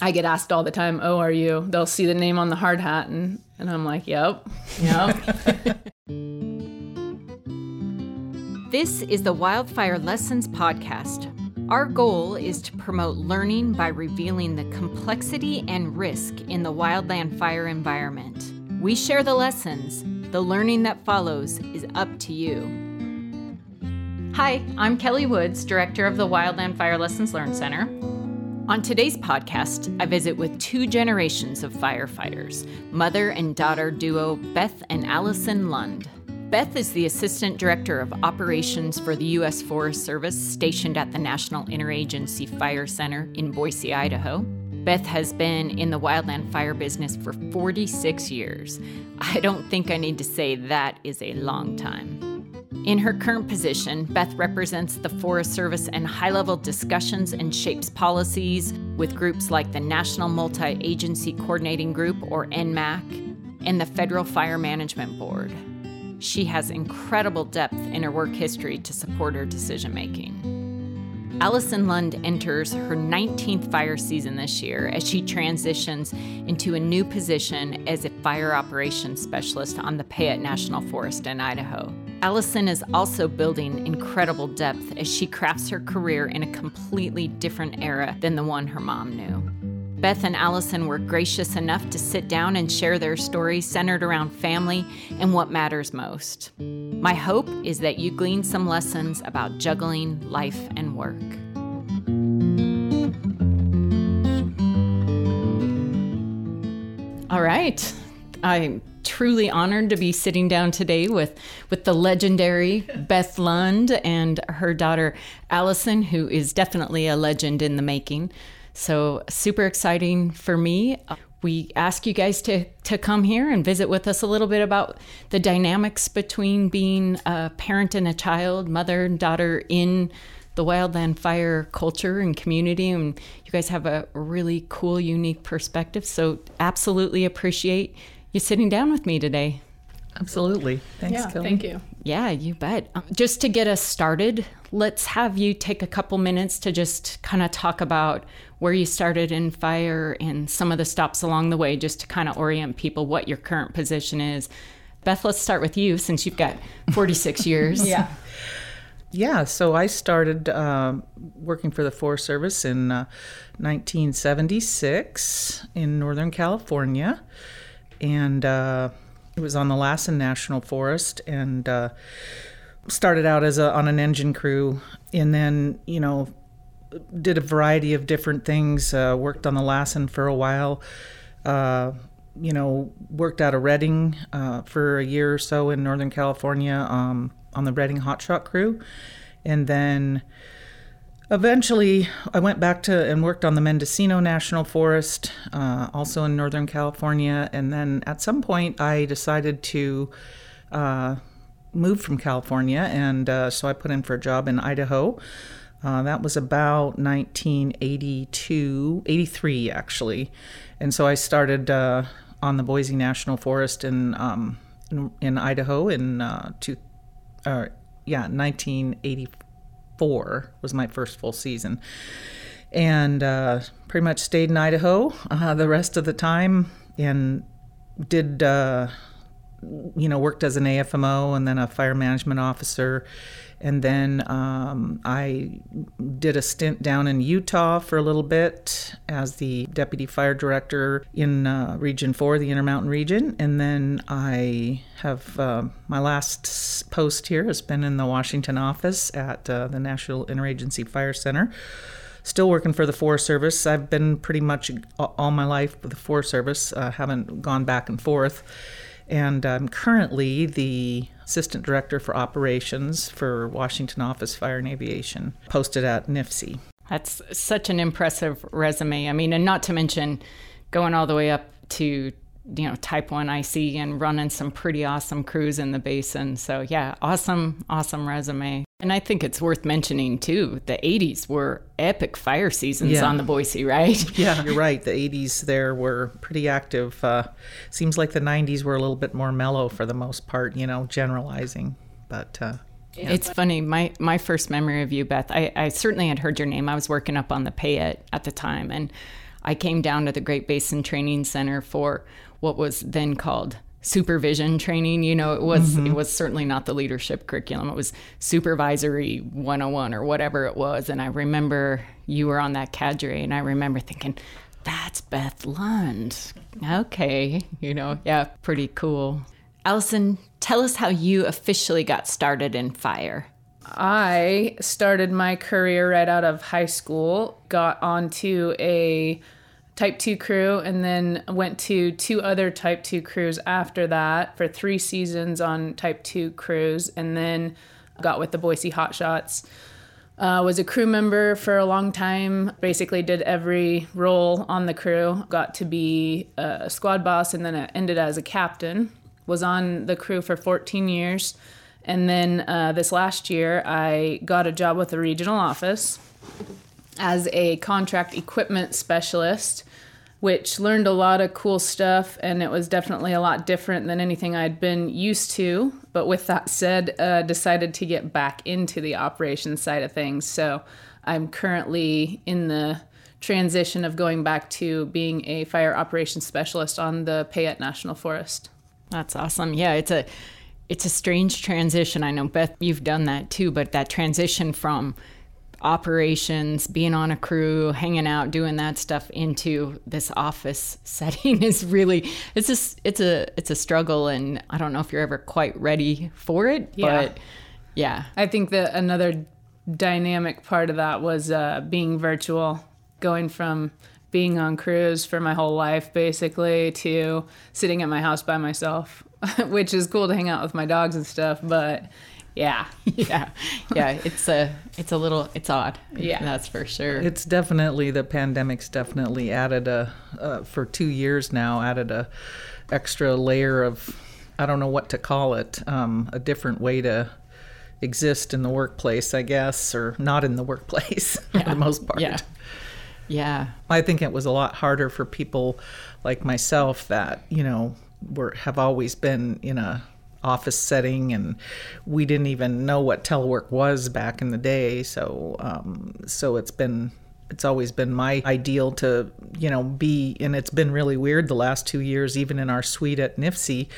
I get asked all the time, "Oh, are you?" They'll see the name on the hard hat, and and I'm like, "Yep, yep." this is the Wildfire Lessons podcast. Our goal is to promote learning by revealing the complexity and risk in the wildland fire environment. We share the lessons. The learning that follows is up to you. Hi, I'm Kelly Woods, Director of the Wildland Fire Lessons Learn Center. On today's podcast, I visit with two generations of firefighters mother and daughter duo Beth and Allison Lund. Beth is the Assistant Director of Operations for the U.S. Forest Service stationed at the National Interagency Fire Center in Boise, Idaho. Beth has been in the wildland fire business for 46 years. I don't think I need to say that is a long time. In her current position, Beth represents the Forest Service in high level discussions and shapes policies with groups like the National Multi Agency Coordinating Group, or NMAC, and the Federal Fire Management Board. She has incredible depth in her work history to support her decision making. Allison Lund enters her 19th fire season this year as she transitions into a new position as a fire operations specialist on the Payette National Forest in Idaho. Allison is also building incredible depth as she crafts her career in a completely different era than the one her mom knew. Beth and Allison were gracious enough to sit down and share their story centered around family and what matters most. My hope is that you glean some lessons about juggling life and work. All right. I'm truly honored to be sitting down today with, with the legendary Beth Lund and her daughter Allison, who is definitely a legend in the making. So, super exciting for me. We ask you guys to, to come here and visit with us a little bit about the dynamics between being a parent and a child, mother and daughter in the wildland fire culture and community. And you guys have a really cool, unique perspective. So, absolutely appreciate you sitting down with me today. Absolutely. Thanks, yeah, Kelly. Thank you. Yeah, you bet. Um, just to get us started, let's have you take a couple minutes to just kind of talk about where you started in fire and some of the stops along the way, just to kind of orient people what your current position is. Beth, let's start with you since you've got 46 years. yeah. Yeah, so I started uh, working for the Forest Service in uh, 1976 in Northern California. And uh, it was on the Lassen National Forest and uh, started out as a, on an engine crew. And then, you know, did a variety of different things. Uh, worked on the Lassen for a while. Uh, you know, worked out of Redding uh, for a year or so in Northern California um, on the Redding Hotshot crew, and then eventually I went back to and worked on the Mendocino National Forest, uh, also in Northern California, and then at some point I decided to. Uh, move from California, and uh, so I put in for a job in Idaho. Uh, that was about 1982, 83 actually. And so I started uh, on the Boise National Forest in um, in, in, Idaho in uh, two, uh, yeah 1984 was my first full season, and uh, pretty much stayed in Idaho uh, the rest of the time and did you know worked as an AFMO and then a fire management officer and then um, I did a stint down in Utah for a little bit as the deputy fire director in uh, Region 4, the Intermountain region. And then I have uh, my last post here has been in the Washington office at uh, the National Interagency Fire Center. Still working for the Forest Service. I've been pretty much all my life with the Forest Service, uh, haven't gone back and forth and I'm currently the Assistant Director for Operations for Washington Office Fire and Aviation, posted at NIFC. That's such an impressive resume. I mean, and not to mention going all the way up to you know type 1 ic and running some pretty awesome crews in the basin so yeah awesome awesome resume and i think it's worth mentioning too the 80s were epic fire seasons yeah. on the boise right yeah you're right the 80s there were pretty active uh, seems like the 90s were a little bit more mellow for the most part you know generalizing but uh, yeah. It's funny. My my first memory of you, Beth. I, I certainly had heard your name. I was working up on the Payette at the time, and I came down to the Great Basin Training Center for what was then called supervision training you know it was mm-hmm. it was certainly not the leadership curriculum. It was supervisory 101 or whatever it was. And i remember you were on that cadre and i remember thinking that's beth lund. Okay you know yeah pretty cool. Allison tell us how you officially got started in fire. I started my career right out of high school, got onto a Type 2 crew, and then went to two other Type 2 crews after that for three seasons on Type 2 crews, and then got with the Boise Hotshots. Uh, was a crew member for a long time. Basically, did every role on the crew. Got to be a squad boss, and then ended as a captain. Was on the crew for 14 years and then uh, this last year, I got a job with the regional office as a contract equipment specialist, which learned a lot of cool stuff, and it was definitely a lot different than anything I'd been used to. But with that said, uh, decided to get back into the operations side of things. So I'm currently in the transition of going back to being a fire operations specialist on the Payette National Forest. That's awesome. Yeah, it's a it's a strange transition. I know Beth, you've done that too, but that transition from operations, being on a crew, hanging out, doing that stuff into this office setting is really it's just it's a it's a struggle and I don't know if you're ever quite ready for it, yeah. but yeah. I think that another dynamic part of that was uh, being virtual, going from being on crews for my whole life basically to sitting at my house by myself which is cool to hang out with my dogs and stuff. But yeah, yeah, yeah. It's a it's a little it's odd. Yeah, that's for sure. It's definitely the pandemic's definitely added a uh, for two years now added a extra layer of I don't know what to call it um, a different way to exist in the workplace, I guess, or not in the workplace yeah. for the most part. Yeah. Yeah. I think it was a lot harder for people like myself that, you know, were have always been in a office setting and we didn't even know what telework was back in the day so um, so it's been it's always been my ideal to you know be and it's been really weird the last two years even in our suite at NIFC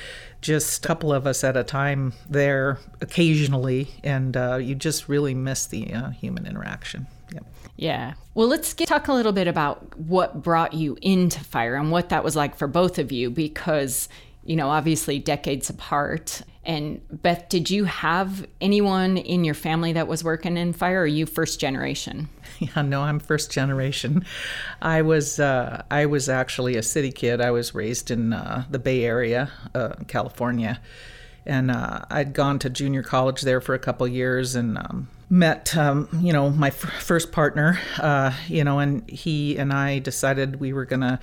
just a couple of us at a time there occasionally and uh, you just really miss the uh, human interaction yep. Yeah. Well, let's get, talk a little bit about what brought you into fire and what that was like for both of you because, you know, obviously decades apart. And Beth, did you have anyone in your family that was working in fire or are you first generation? Yeah, no, I'm first generation. I was uh, I was actually a city kid. I was raised in uh, the Bay Area, uh, California, and uh, I'd gone to junior college there for a couple years and um, met, um, you know, my f- first partner, uh, you know, and he and I decided we were going to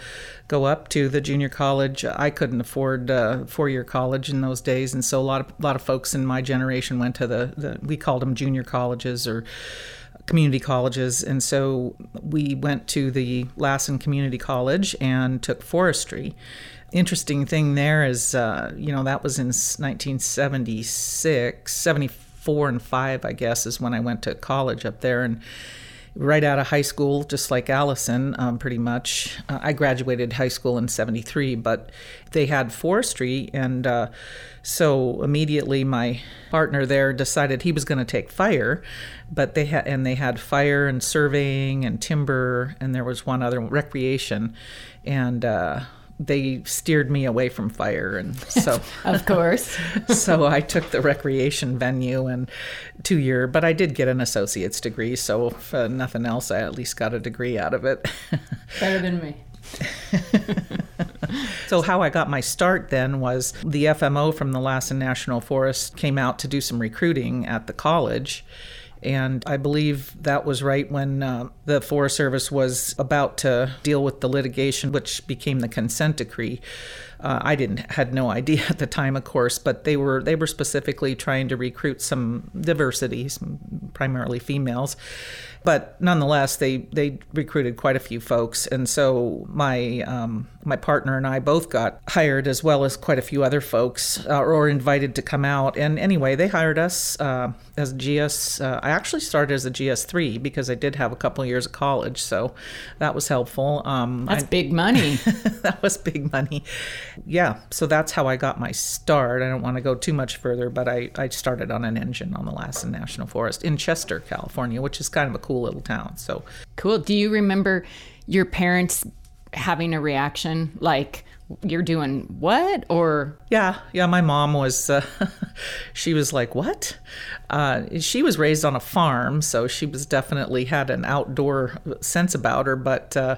go up to the junior college. I couldn't afford uh, four-year college in those days, and so a lot of a lot of folks in my generation went to the, the we called them junior colleges or community colleges, and so we went to the Lassen Community College and took forestry interesting thing there is, uh, you know, that was in 1976, 74 four and five, I guess, is when I went to college up there. And right out of high school, just like Allison, um, pretty much. Uh, I graduated high school in 73, but they had forestry. And uh, so immediately my partner there decided he was going to take fire. But they had, and they had fire and surveying and timber, and there was one other recreation. And, uh, they steered me away from fire and so of course. so i took the recreation venue and two year but i did get an associate's degree so if uh, nothing else i at least got a degree out of it. Better than me. So how I got my start then was the FMO from the Lassen National Forest came out to do some recruiting at the college and I believe that was right when uh, the Forest Service was about to deal with the litigation, which became the consent decree. Uh, I didn't had no idea at the time, of course, but they were they were specifically trying to recruit some diversity, some primarily females, but nonetheless, they they recruited quite a few folks, and so my um, my partner and I both got hired, as well as quite a few other folks, uh, or invited to come out. And anyway, they hired us uh, as GS. Uh, I actually started as a GS three because I did have a couple years years of college, so that was helpful. Um, That's I, big money. that was big money. Yeah, so that's how I got my start. I don't want to go too much further, but I, I started on an engine on the Lassen National Forest in Chester, California, which is kind of a cool little town. So cool. Do you remember your parents having a reaction like you're doing what or yeah yeah my mom was uh, she was like what uh, she was raised on a farm so she was definitely had an outdoor sense about her but uh,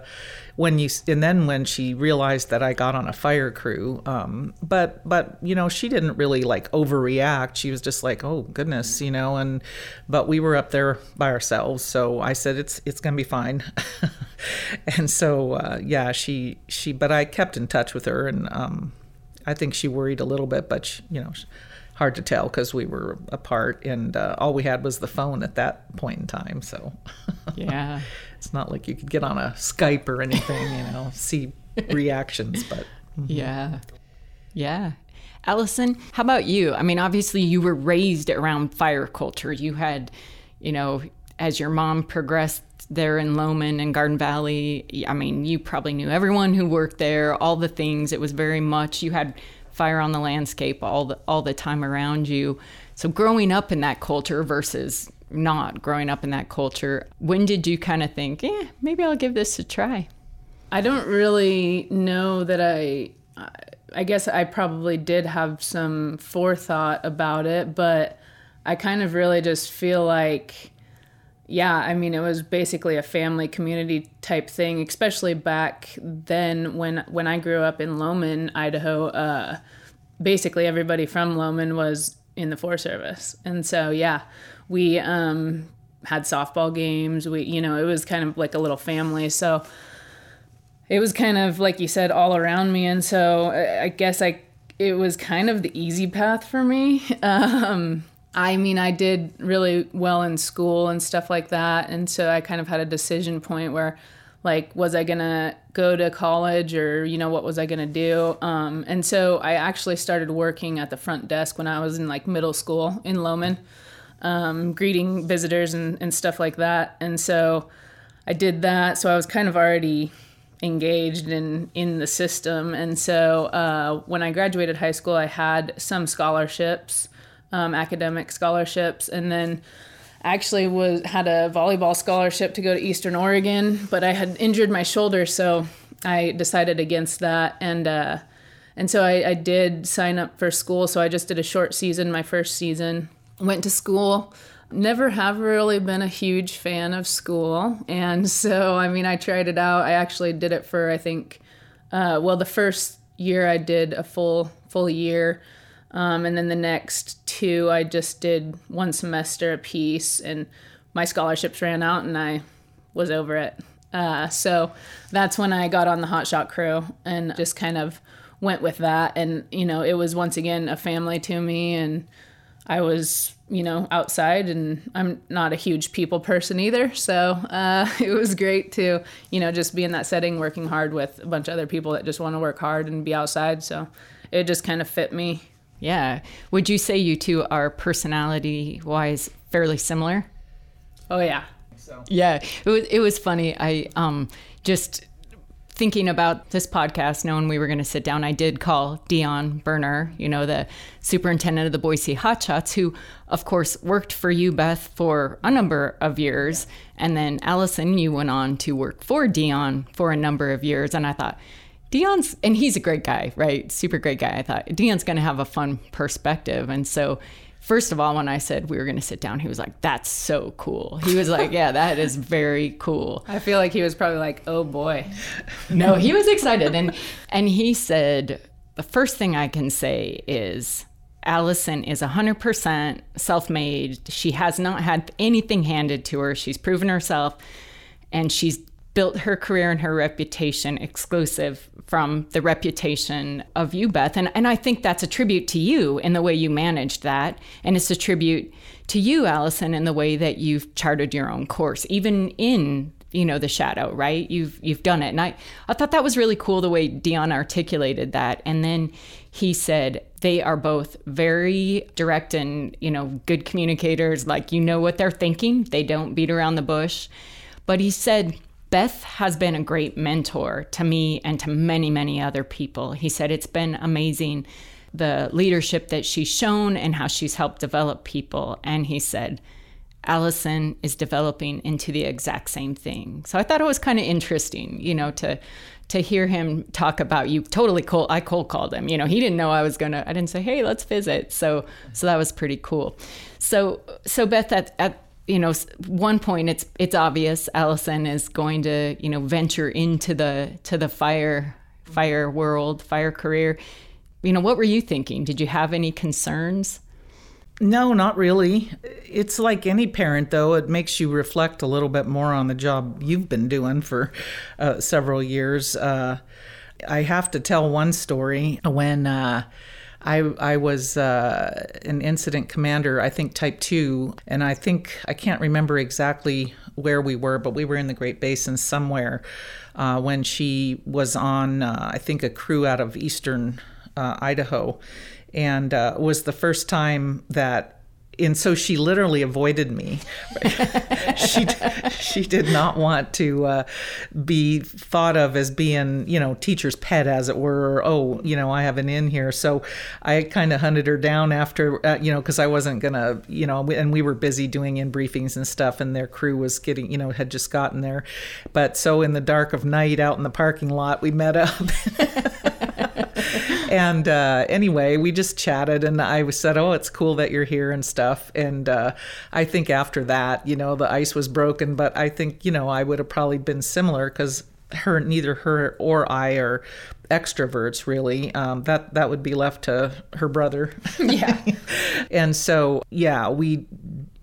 when you and then when she realized that I got on a fire crew, um, but but you know she didn't really like overreact. She was just like, oh goodness, you know. And but we were up there by ourselves, so I said it's it's gonna be fine. and so uh, yeah, she she but I kept in touch with her, and um, I think she worried a little bit, but she, you know. Hard to tell because we were apart, and uh, all we had was the phone at that point in time. So, yeah, it's not like you could get on a Skype or anything, you know, see reactions, but mm-hmm. yeah. Yeah. Allison, how about you? I mean, obviously you were raised around fire culture. You had, you know, as your mom progressed there in Lowman and Garden Valley, I mean, you probably knew everyone who worked there, all the things. It was very much you had fire on the landscape all the all the time around you. So growing up in that culture versus not growing up in that culture, when did you kind of think, eh, maybe I'll give this a try? I don't really know that I. I guess I probably did have some forethought about it, but I kind of really just feel like, yeah, I mean, it was basically a family community type thing, especially back then when when I grew up in Lowman, Idaho. Uh, basically, everybody from Lowman was in the Forest Service, and so yeah, we um, had softball games. We, you know, it was kind of like a little family. So it was kind of like you said, all around me. And so I guess I, it was kind of the easy path for me. Um, I mean, I did really well in school and stuff like that. And so I kind of had a decision point where, like, was I going to go to college or, you know, what was I going to do? Um, and so I actually started working at the front desk when I was in like middle school in Lowman um, greeting visitors and, and stuff like that. And so I did that. So I was kind of already engaged in in the system. And so uh, when I graduated high school, I had some scholarships, um, academic scholarships, and then actually was had a volleyball scholarship to go to Eastern Oregon. But I had injured my shoulder, so I decided against that. And uh, and so I, I did sign up for school. So I just did a short season, my first season went to school never have really been a huge fan of school and so i mean i tried it out i actually did it for i think uh, well the first year i did a full full year um, and then the next two i just did one semester a piece and my scholarships ran out and i was over it uh, so that's when i got on the hot shot crew and just kind of went with that and you know it was once again a family to me and I was, you know, outside and I'm not a huge people person either. So uh, it was great to, you know, just be in that setting working hard with a bunch of other people that just want to work hard and be outside. So it just kind of fit me. Yeah. Would you say you two are personality wise fairly similar? Oh, yeah. So. Yeah. It was, it was funny. I um, just thinking about this podcast, knowing we were going to sit down, I did call Dion Berner, you know, the superintendent of the Boise Hotshots, who, of course, worked for you, Beth, for a number of years. And then Allison, you went on to work for Dion for a number of years. And I thought, Dion's, and he's a great guy, right? Super great guy. I thought Dion's going to have a fun perspective. And so first of all, when I said we were going to sit down, he was like, "That's so cool." He was like, "Yeah, that is very cool." I feel like he was probably like, "Oh boy." No, he was excited, and and he said, "The first thing I can say is." Allison is 100% self made. She has not had anything handed to her. She's proven herself and she's built her career and her reputation exclusive from the reputation of you, Beth. And, and I think that's a tribute to you in the way you managed that. And it's a tribute to you, Allison, in the way that you've charted your own course, even in you know the shadow right? You've you've done it. And i i thought that was really cool the way dion articulated that. And then he said they are both very direct and you know good communicators. Like you know what they're thinking. They don't beat around the bush. But he said, Beth has been a great mentor to me and to many, many other people. He said it's been amazing the leadership that she's shown and how she's helped develop people. And he said, Allison is developing into the exact same thing. So I thought it was kind of interesting, you know, to to hear him talk about you totally cold I cold called him. You know, he didn't know I was to I didn't say, "Hey, let's visit." So so that was pretty cool. So so Beth at, at you know one point it's it's obvious Allison is going to, you know, venture into the to the fire fire world, fire career. You know, what were you thinking? Did you have any concerns? No, not really. It's like any parent, though. It makes you reflect a little bit more on the job you've been doing for uh, several years. Uh, I have to tell one story when uh, I, I was uh, an incident commander, I think type two, and I think I can't remember exactly where we were, but we were in the Great Basin somewhere uh, when she was on, uh, I think, a crew out of eastern Idaho and uh, was the first time that and so she literally avoided me. she she did not want to uh, be thought of as being you know teacher's pet as it were. Or, oh, you know I have an in here, so I kind of hunted her down after uh, you know because I wasn't gonna you know and we were busy doing in briefings and stuff, and their crew was getting you know had just gotten there, but so in the dark of night out in the parking lot we met up. and uh, anyway, we just chatted, and I said, "Oh, it's cool that you're here and stuff." And uh, I think after that, you know, the ice was broken. But I think you know I would have probably been similar because her neither her or I are extroverts really um, that that would be left to her brother yeah and so yeah we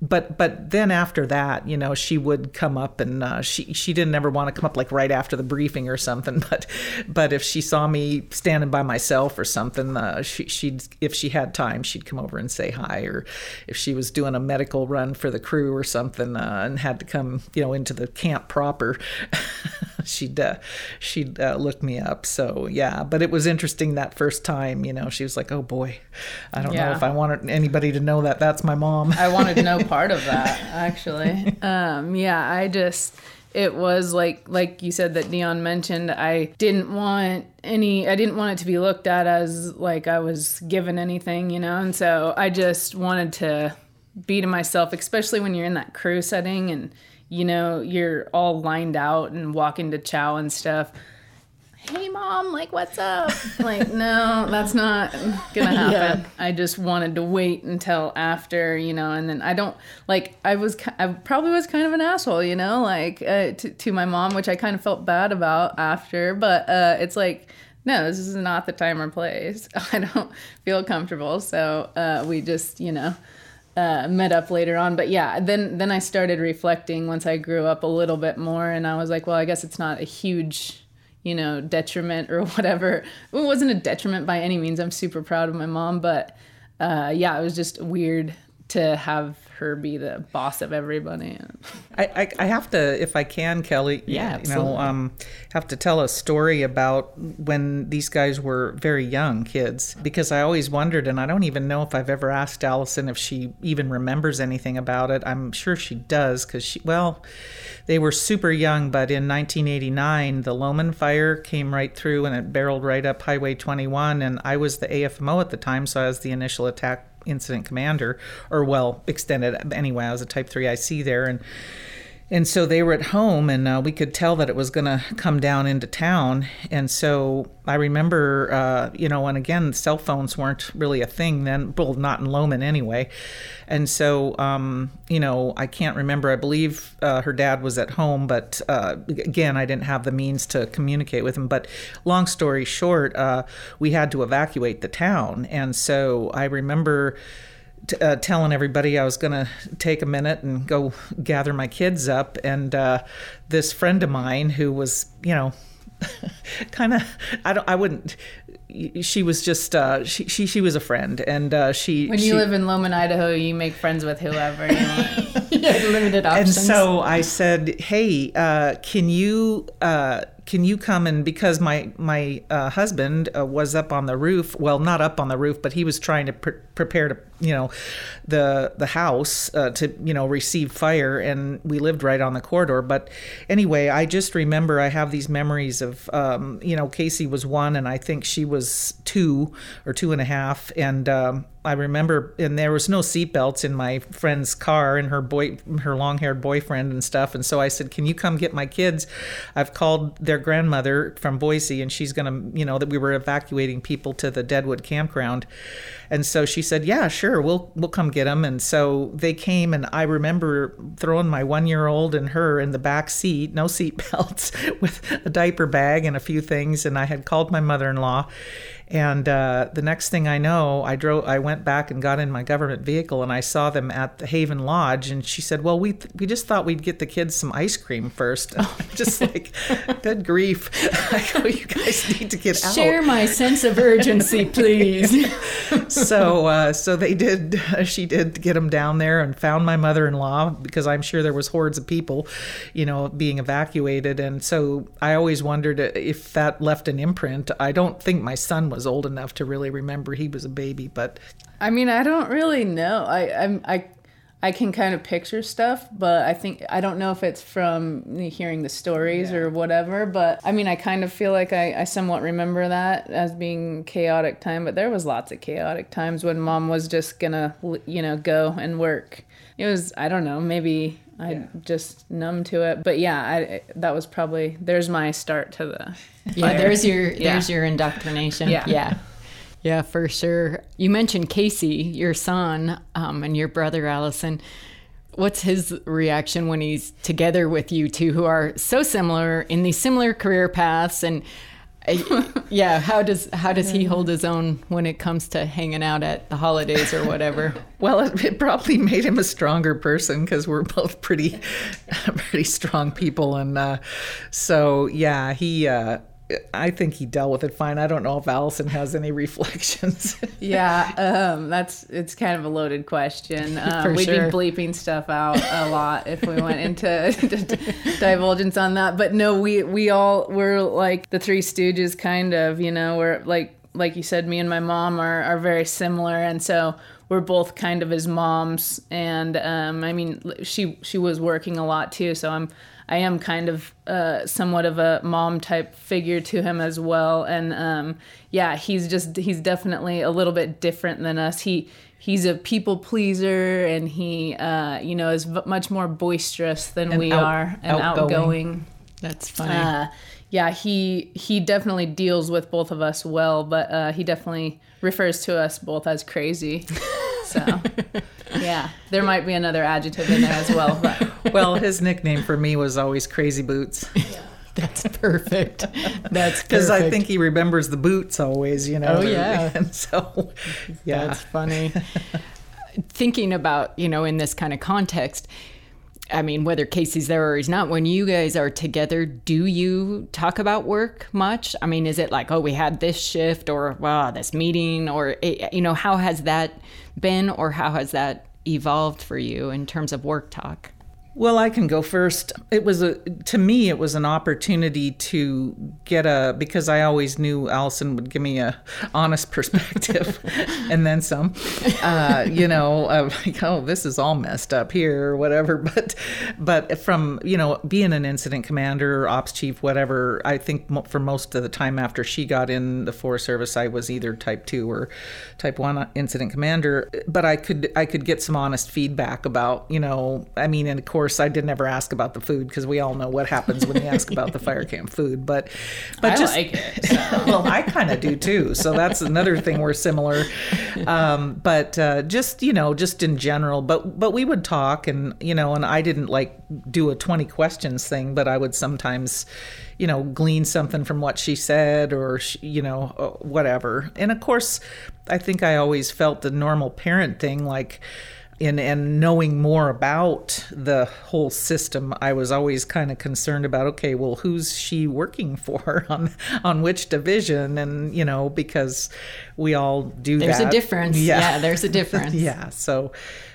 but but then after that, you know, she would come up and uh, she she didn't ever want to come up like right after the briefing or something. But but if she saw me standing by myself or something, uh, she she'd if she had time, she'd come over and say hi. Or if she was doing a medical run for the crew or something uh, and had to come, you know, into the camp proper, she'd uh, she'd uh, look me up. So yeah, but it was interesting that first time. You know, she was like, "Oh boy, I don't yeah. know if I wanted anybody to know that that's my mom." I wanted to know part of that actually. um, yeah, I just it was like like you said that Dion mentioned I didn't want any I didn't want it to be looked at as like I was given anything, you know. And so I just wanted to be to myself, especially when you're in that crew setting and you know, you're all lined out and walking to chow and stuff hey mom like what's up like no that's not gonna happen yeah. i just wanted to wait until after you know and then i don't like i was i probably was kind of an asshole you know like uh, to, to my mom which i kind of felt bad about after but uh, it's like no this is not the time or place i don't feel comfortable so uh, we just you know uh, met up later on. But yeah, then then I started reflecting once I grew up a little bit more, and I was like, well, I guess it's not a huge you know, detriment or whatever. It wasn't a detriment by any means. I'm super proud of my mom, but uh, yeah, it was just weird to have her be the boss of everybody. I, I, I have to, if I can, Kelly, yeah, you know, um, have to tell a story about when these guys were very young kids because I always wondered, and I don't even know if I've ever asked Allison if she even remembers anything about it. I'm sure she does because she, well, they were super young, but in 1989, the Lowman fire came right through and it barreled right up Highway 21, and I was the AFMO at the time, so I was the initial attack incident commander, or well, extended anyway. I was a Type 3 IC there, and and so they were at home, and uh, we could tell that it was going to come down into town. And so I remember, uh, you know, and again, cell phones weren't really a thing then, well, not in Lowman anyway. And so, um, you know, I can't remember. I believe uh, her dad was at home, but uh, again, I didn't have the means to communicate with him. But long story short, uh, we had to evacuate the town. And so I remember t- uh, telling everybody I was going to take a minute and go gather my kids up. And uh, this friend of mine who was, you know, kind of, I don't, I wouldn't. She was just uh, she, she she was a friend, and uh, she. When you she, live in Lowman, Idaho, you make friends with whoever you want. limited options. And so I said, "Hey, uh, can you uh, can you come and because my my uh, husband uh, was up on the roof well not up on the roof but he was trying to pre- prepare to you know the the house uh, to you know receive fire and we lived right on the corridor but anyway i just remember i have these memories of um, you know casey was one and i think she was two or two and a half and um, I remember, and there was no seatbelts in my friend's car and her boy, her long-haired boyfriend and stuff. And so I said, "Can you come get my kids? I've called their grandmother from Boise, and she's gonna, you know, that we were evacuating people to the Deadwood campground." And so she said, "Yeah, sure, we'll we'll come get them." And so they came, and I remember throwing my one-year-old and her in the back seat, no seatbelts, with a diaper bag and a few things. And I had called my mother-in-law and uh, the next thing I know, I drove. I went back and got in my government vehicle, and I saw them at the Haven Lodge. And she said, "Well, we th- we just thought we'd get the kids some ice cream first. Oh. just like, good grief! I go, you guys need to get out. Share my sense of urgency, please. so uh, so they did. She did get them down there and found my mother-in-law because I'm sure there was hordes of people, you know, being evacuated. And so I always wondered if that left an imprint. I don't think my son was old enough to really remember he was a baby, but I mean, I don't really know. I I'm, I I can kind of picture stuff, but I think I don't know if it's from hearing the stories yeah. or whatever. But I mean, I kind of feel like I, I somewhat remember that as being chaotic time. But there was lots of chaotic times when mom was just gonna, you know, go and work. It was I don't know maybe I yeah. just numb to it. But yeah, I, that was probably there's my start to the. Yeah, fire. there's your there's your indoctrination. Yeah. Yeah. Yeah, for sure. You mentioned Casey, your son, um, and your brother Allison. What's his reaction when he's together with you two, who are so similar in these similar career paths and yeah, how does how does he hold his own when it comes to hanging out at the holidays or whatever? well, it, it, probably made him a stronger person because we're both pretty pretty strong people, and uh, so yeah, he. Uh, I think he dealt with it fine. I don't know if Allison has any reflections. yeah, um, that's it's kind of a loaded question. Um, we'd sure. be bleeping stuff out a lot if we went into divulgence on that. But no, we we all we're like the Three Stooges, kind of. You know, we're like like you said, me and my mom are are very similar, and so we're both kind of his moms. And um, I mean, she she was working a lot too, so I'm I am kind of uh, somewhat of a mom type figure to him as well. And um, yeah, he's just he's definitely a little bit different than us. He he's a people pleaser and he uh, you know is v- much more boisterous than and we out, are and outgoing. outgoing. That's funny. Uh, yeah, he he definitely deals with both of us well, but uh, he definitely refers to us both as crazy. So, yeah, there might be another adjective in there as well. But. well, his nickname for me was always Crazy Boots. That's perfect. That's because I think he remembers the boots always, you know. Oh yeah, and so yeah, that's funny. Thinking about you know in this kind of context, I mean, whether Casey's there or he's not, when you guys are together, do you talk about work much? I mean, is it like, oh, we had this shift or, wow, this meeting or, eh, you know, how has that been or how has that evolved for you in terms of work talk? Well, I can go first. It was a to me it was an opportunity to get a because I always knew Allison would give me a honest perspective and then some. Uh, you know, like oh this is all messed up here or whatever. But but from you know being an incident commander ops chief whatever, I think for most of the time after she got in the Forest Service, I was either type two or type one incident commander. But I could I could get some honest feedback about you know I mean and of course course, I did never ask about the food because we all know what happens when you ask about the fire camp food. But, but I just, like it. So. well, I kind of do too. So that's another thing we're similar. Um, but uh, just you know, just in general. But but we would talk, and you know, and I didn't like do a twenty questions thing, but I would sometimes you know, glean something from what she said or, you know, uh, whatever. And of course, I think I always felt the normal parent thing like, in and knowing more about the whole system, I was always kind of concerned about okay, well, who's she working for on on which division, and you know because we all do there's that. a difference. Yeah. yeah, there's a difference. yeah, so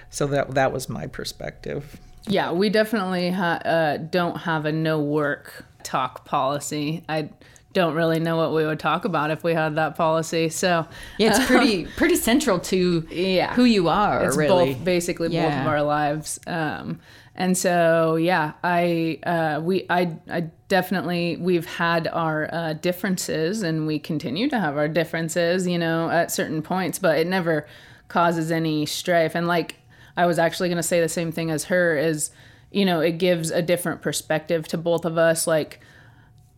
so that that was my perspective. Yeah, we definitely ha- uh, don't have a no work talk policy. I don't really know what we would talk about if we had that policy. So yeah, it's pretty pretty central to yeah who you are. It's really, both basically both of our lives. Um, and so yeah, I uh, we I I definitely we've had our uh, differences and we continue to have our differences. You know, at certain points, but it never causes any strife. And like I was actually going to say the same thing as her is, you know, it gives a different perspective to both of us. Like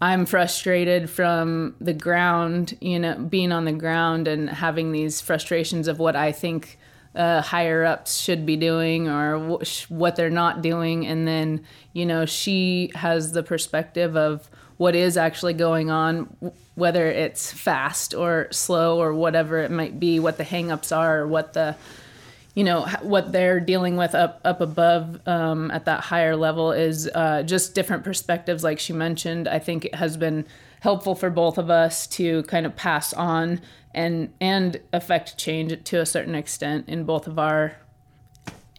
I'm frustrated from the ground, you know, being on the ground and having these frustrations of what I think uh, higher ups should be doing or wh- sh- what they're not doing. And then, you know, she has the perspective of what is actually going on, w- whether it's fast or slow or whatever it might be, what the hangups are, or what the you know what they're dealing with up up above um, at that higher level is uh, just different perspectives like she mentioned. I think it has been helpful for both of us to kind of pass on and and affect change to a certain extent in both of our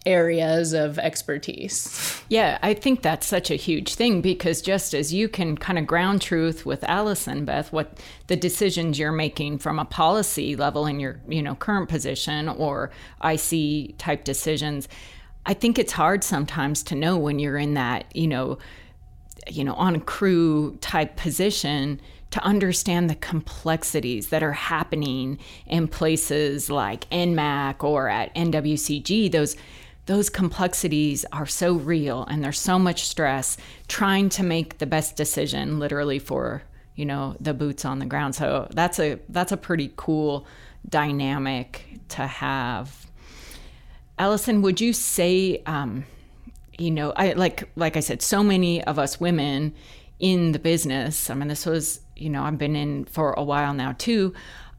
areas of expertise Yeah, I think that's such a huge thing because just as you can kind of ground truth with Allison, Beth, what the decisions you're making from a policy level in your, you know, current position or IC type decisions, I think it's hard sometimes to know when you're in that, you know, you know, on crew type position to understand the complexities that are happening in places like NMAC or at NWCG. Those those complexities are so real and there's so much stress trying to make the best decision literally for, you know, the boots on the ground. So that's a that's a pretty cool dynamic to have. Allison, would you say um, you know i like like i said so many of us women in the business i mean this was you know i've been in for a while now too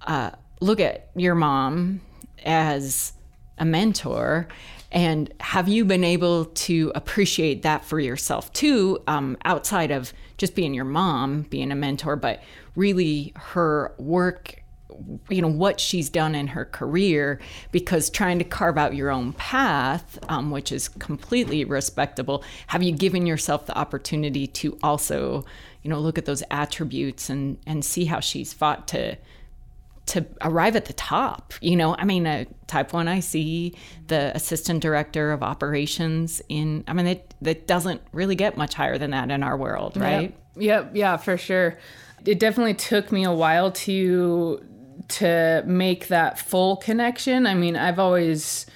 uh, look at your mom as a mentor and have you been able to appreciate that for yourself too um, outside of just being your mom being a mentor but really her work you know what she's done in her career? Because trying to carve out your own path um, which is completely respectable have you given yourself the opportunity to also you know look at those attributes and and see how she's fought to to arrive at the top you know i mean a type 1 IC the assistant director of operations in i mean it that doesn't really get much higher than that in our world right Yep. Yep. Yeah, for sure. It definitely took me a while to to make that full connection. I mean, I've always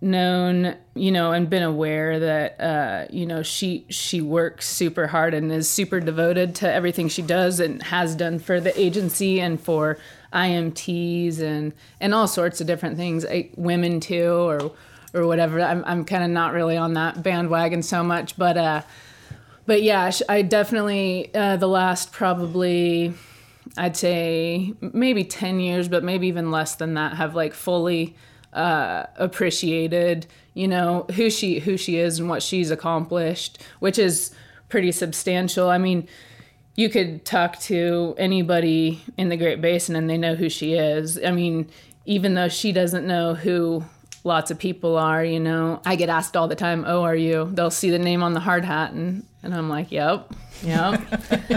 known, you know, and been aware that uh, you know, she she works super hard and is super devoted to everything she does and has done for the agency and for IMTs and and all sorts of different things, I, women too or or whatever. I'm I'm kind of not really on that bandwagon so much, but uh but yeah, I definitely uh, the last probably I'd say maybe 10 years, but maybe even less than that have like fully uh, appreciated, you know, who she who she is and what she's accomplished, which is pretty substantial. I mean, you could talk to anybody in the Great Basin and they know who she is. I mean, even though she doesn't know who lots of people are, you know, I get asked all the time, "Oh, are you?" They'll see the name on the hard hat and and I'm like, "Yep." Yep.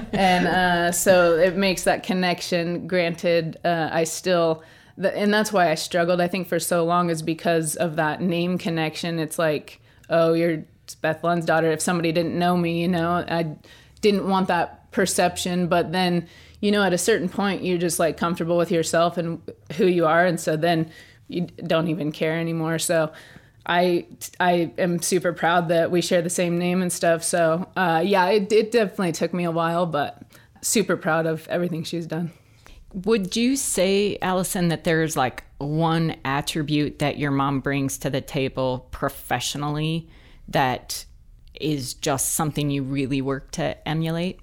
and uh, so it makes that connection. Granted, uh, I still the, and that's why I struggled I think for so long is because of that name connection. It's like, "Oh, you're Beth Lund's daughter." If somebody didn't know me, you know, I didn't want that perception, but then you know, at a certain point, you're just like comfortable with yourself and who you are, and so then you don't even care anymore. So I I am super proud that we share the same name and stuff. So uh, yeah, it, it definitely took me a while, but super proud of everything she's done. Would you say, Allison, that there's like one attribute that your mom brings to the table professionally that is just something you really work to emulate?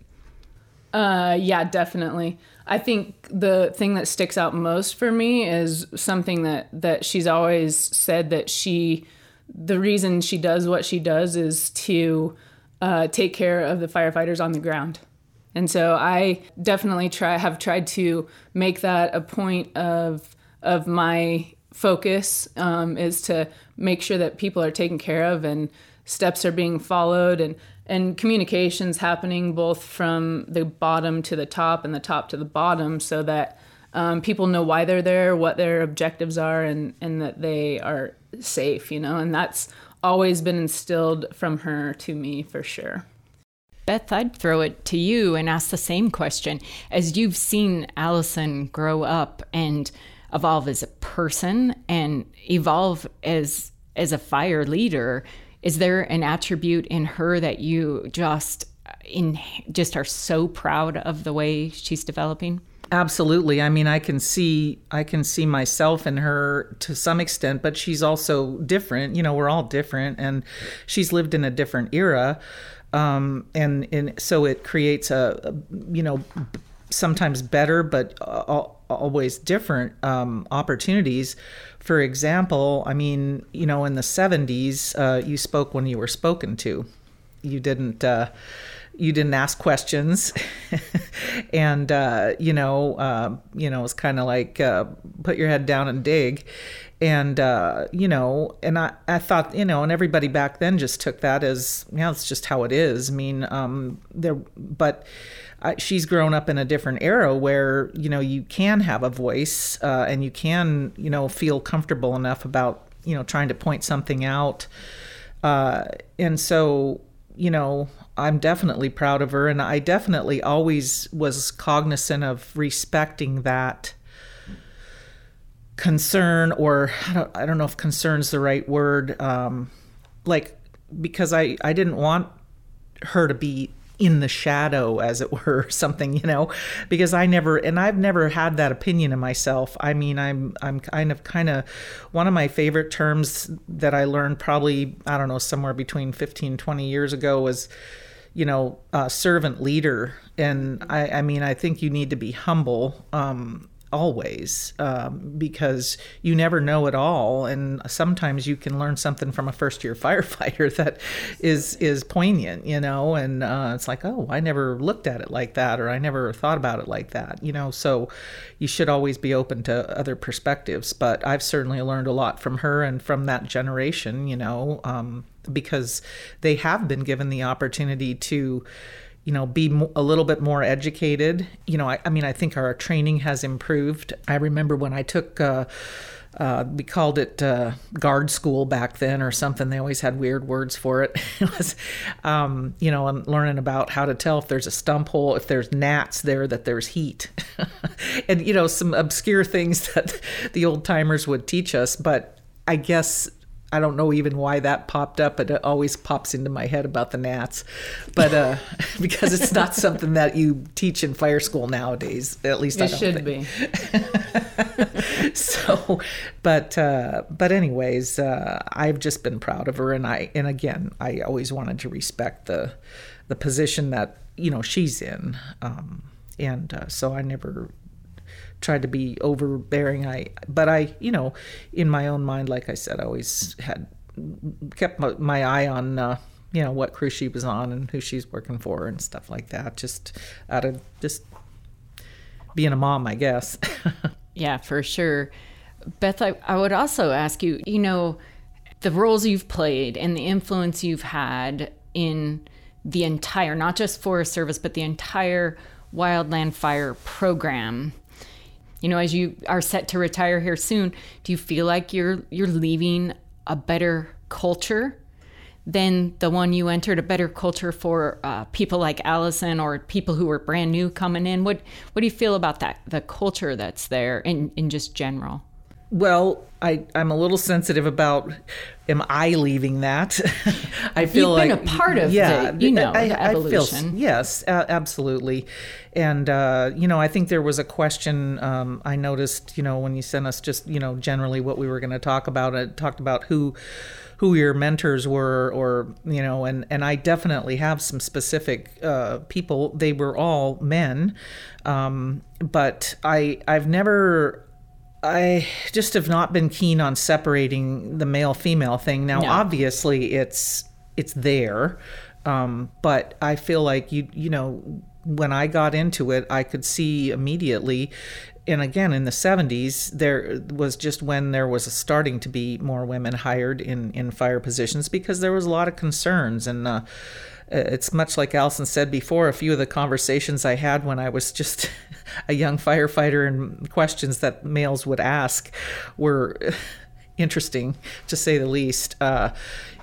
Uh, yeah, definitely. I think the thing that sticks out most for me is something that that she's always said that she, the reason she does what she does is to uh, take care of the firefighters on the ground. And so I definitely try have tried to make that a point of of my focus um, is to make sure that people are taken care of and steps are being followed and and communications happening both from the bottom to the top and the top to the bottom so that um, people know why they're there, what their objectives are, and, and that they are safe, you know, and that's always been instilled from her to me for sure. Beth, I'd throw it to you and ask the same question. As you've seen Allison grow up and evolve as a person and evolve as as a fire leader, is there an attribute in her that you just in just are so proud of the way she's developing? Absolutely. I mean, I can see I can see myself in her to some extent, but she's also different. You know, we're all different, and she's lived in a different era, um, and and so it creates a, a you know sometimes better, but always different um, opportunities. For example, I mean, you know, in the 70s, uh, you spoke when you were spoken to. You didn't. Uh, you didn't ask questions, and uh, you know, uh, you know, it's kind of like uh, put your head down and dig, and uh, you know, and I, I thought, you know, and everybody back then just took that as, yeah, it's just how it is. I mean, um, there, but I, she's grown up in a different era where you know you can have a voice uh, and you can you know feel comfortable enough about you know trying to point something out uh, and so you know i'm definitely proud of her and i definitely always was cognizant of respecting that concern or i don't, I don't know if concern's the right word um, like because i i didn't want her to be in the shadow as it were or something you know? Because i never and i've never had that opinion of myself. I mean i'm i'm kind of kind of one of my favorite terms that i learned probably i don't know somewhere between 15 20 years ago was you know uh, servant leader. And i i mean i think you need to be humble um always um, because you never know it all. And sometimes you can learn something from a first year firefighter that is is poignant you know? And uh, it's like oh i never looked at it like that or i never thought about it like that you know? So you should always be open to other perspectives. But i've certainly learned a lot from her and from that generation you know? Um, because they have been given the opportunity to you know, be a little bit more educated. You know, I, I, mean, I think our training has improved. I remember when I took, uh, uh, we called it uh, guard school back then or something. They always had weird words for it. it was, um, you know, I'm learning about how to tell if there's a stump hole, if there's gnats there, that there's heat. and, you know, some obscure things that the old timers would teach us. But I guess I don't know even why that popped up, but it always pops into my head about the gnats. But uh, because it's not something that you teach in fire school nowadays, at least it I don't should think. be. so, but uh, but anyways, uh, I've just been proud of her, and I and again, I always wanted to respect the the position that you know she's in, um, and uh, so I never tried to be overbearing. I, but I, you know, in my own mind, like I said, I always had kept my, my eye on, uh, you know, what crew she was on and who she's working for and stuff like that. Just out of just being a mom, I guess. yeah, for sure. Beth, I, I would also ask you, you know, the roles you've played and the influence you've had in the entire, not just Forest Service, but the entire wildland fire program you know, as you are set to retire here soon, do you feel like you're you're leaving a better culture than the one you entered? A better culture for uh, people like Allison or people who are brand new coming in. What what do you feel about that? The culture that's there in in just general. Well, I, I'm a little sensitive about am I leaving that? I feel You've like been a part of yeah, the, you know, I, the evolution. I feel, yes, absolutely. And uh, you know, I think there was a question um, I noticed. You know, when you sent us just you know generally what we were going to talk about. It talked about who who your mentors were or you know and and i definitely have some specific uh, people they were all men um, but i i've never I just have not been keen on separating the male female thing. Now, no. obviously, it's it's there, um, but I feel like you you know when I got into it, I could see immediately. And again, in the 70s, there was just when there was starting to be more women hired in, in fire positions because there was a lot of concerns. And uh, Uh, it's much like Allison said before. A few of the conversations I had when I was just a young firefighter and questions that males would ask were interesting to say the least. Uh,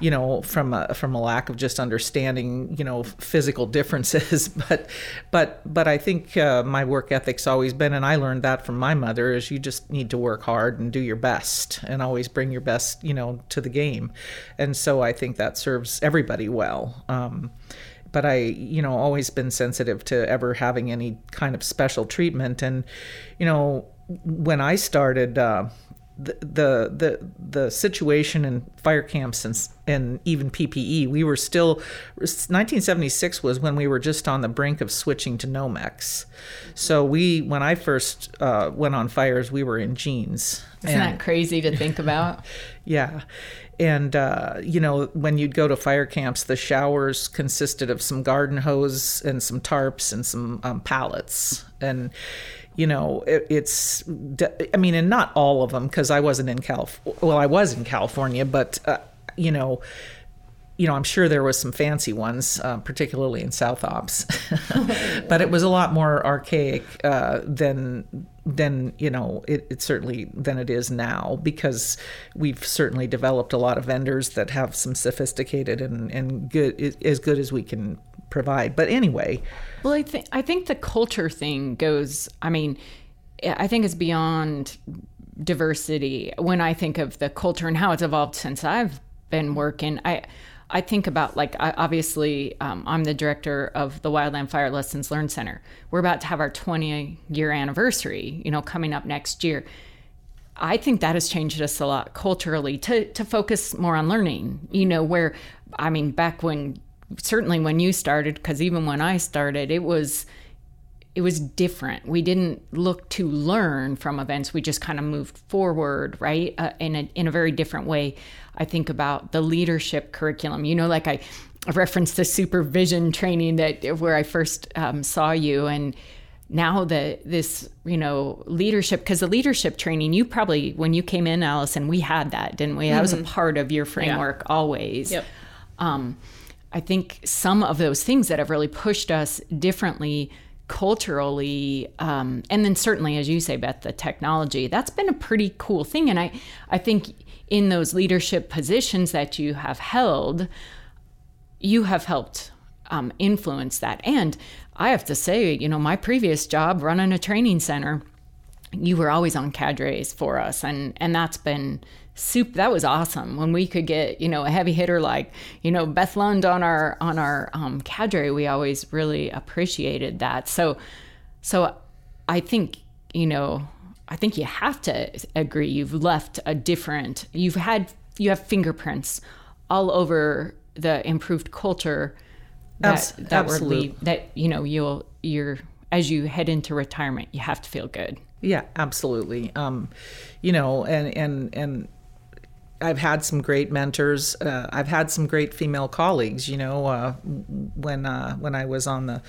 you know, from a, from a lack of just understanding, you know, physical differences. but but but I think uh, my work ethic's always been, and I learned that from my mother, is you just need to work hard and do your best, and always bring your best, you know, to the game. And so I think that serves everybody well. Um, but I, you know, always been sensitive to ever having any kind of special treatment. And, you know, when I started, uh, the, the the situation in fire camps and and even PPE, we were still 1976 was when we were just on the brink of switching to Nomex. So we when I first uh, went on fires, we were in jeans. Isn't and, that crazy to think about? yeah, and uh, you know when you'd go to fire camps, the showers consisted of some garden hose and some tarps and some um, pallets and you know, it, it's, I mean, and not all of them, because I wasn't in California. Well, I was in California, but, uh, you know, you know, I'm sure there was some fancy ones, uh, particularly in South Ops, but it was a lot more archaic uh, than than you know it, it, certainly than it is now because we've certainly developed a lot of vendors that have some sophisticated and and good as good as we can provide. But anyway, well, I think I think the culture thing goes. I mean, I think it's beyond diversity. When I think of the culture and how it's evolved since I've been working, I I think about like I, obviously um, I'm the director of the Wildland Fire Lessons Learned Center. We're about to have our 20 year anniversary, you know, coming up next year. I think that has changed us a lot culturally to to focus more on learning. You know, where I mean, back when certainly when you started, because even when I started, it was it was different. We didn't look to learn from events. We just kind of moved forward, right, uh, in a in a very different way. I think about the leadership curriculum. You know, like I, referenced the supervision training that where I first um, saw you, and now the this you know leadership because the leadership training you probably when you came in, Allison, we had that, didn't we? Mm-hmm. That was a mm-hmm. part of your framework yeah. always. Yep. Um, I think some of those things that have really pushed us differently culturally um, and then certainly as you say beth the technology that's been a pretty cool thing. And i i think in those leadership positions that you have held you have helped um, influence that. And i have to say you know my previous job running a training center you were always on cadres for us. And and that's been soup that was awesome. When we could get you know a heavy hitter like you know beth lund on our on our um, cadre we always really appreciated that. So so i think you know i think you have to agree you've left a different you've had you have fingerprints all over the improved culture that that Absolutely. that you know you'll you're as you head into retirement you have to feel good. Yeah absolutely. Um you know and and and I've had some great mentors. Uh, I've had some great female colleagues. You know, uh, when uh, when I was on the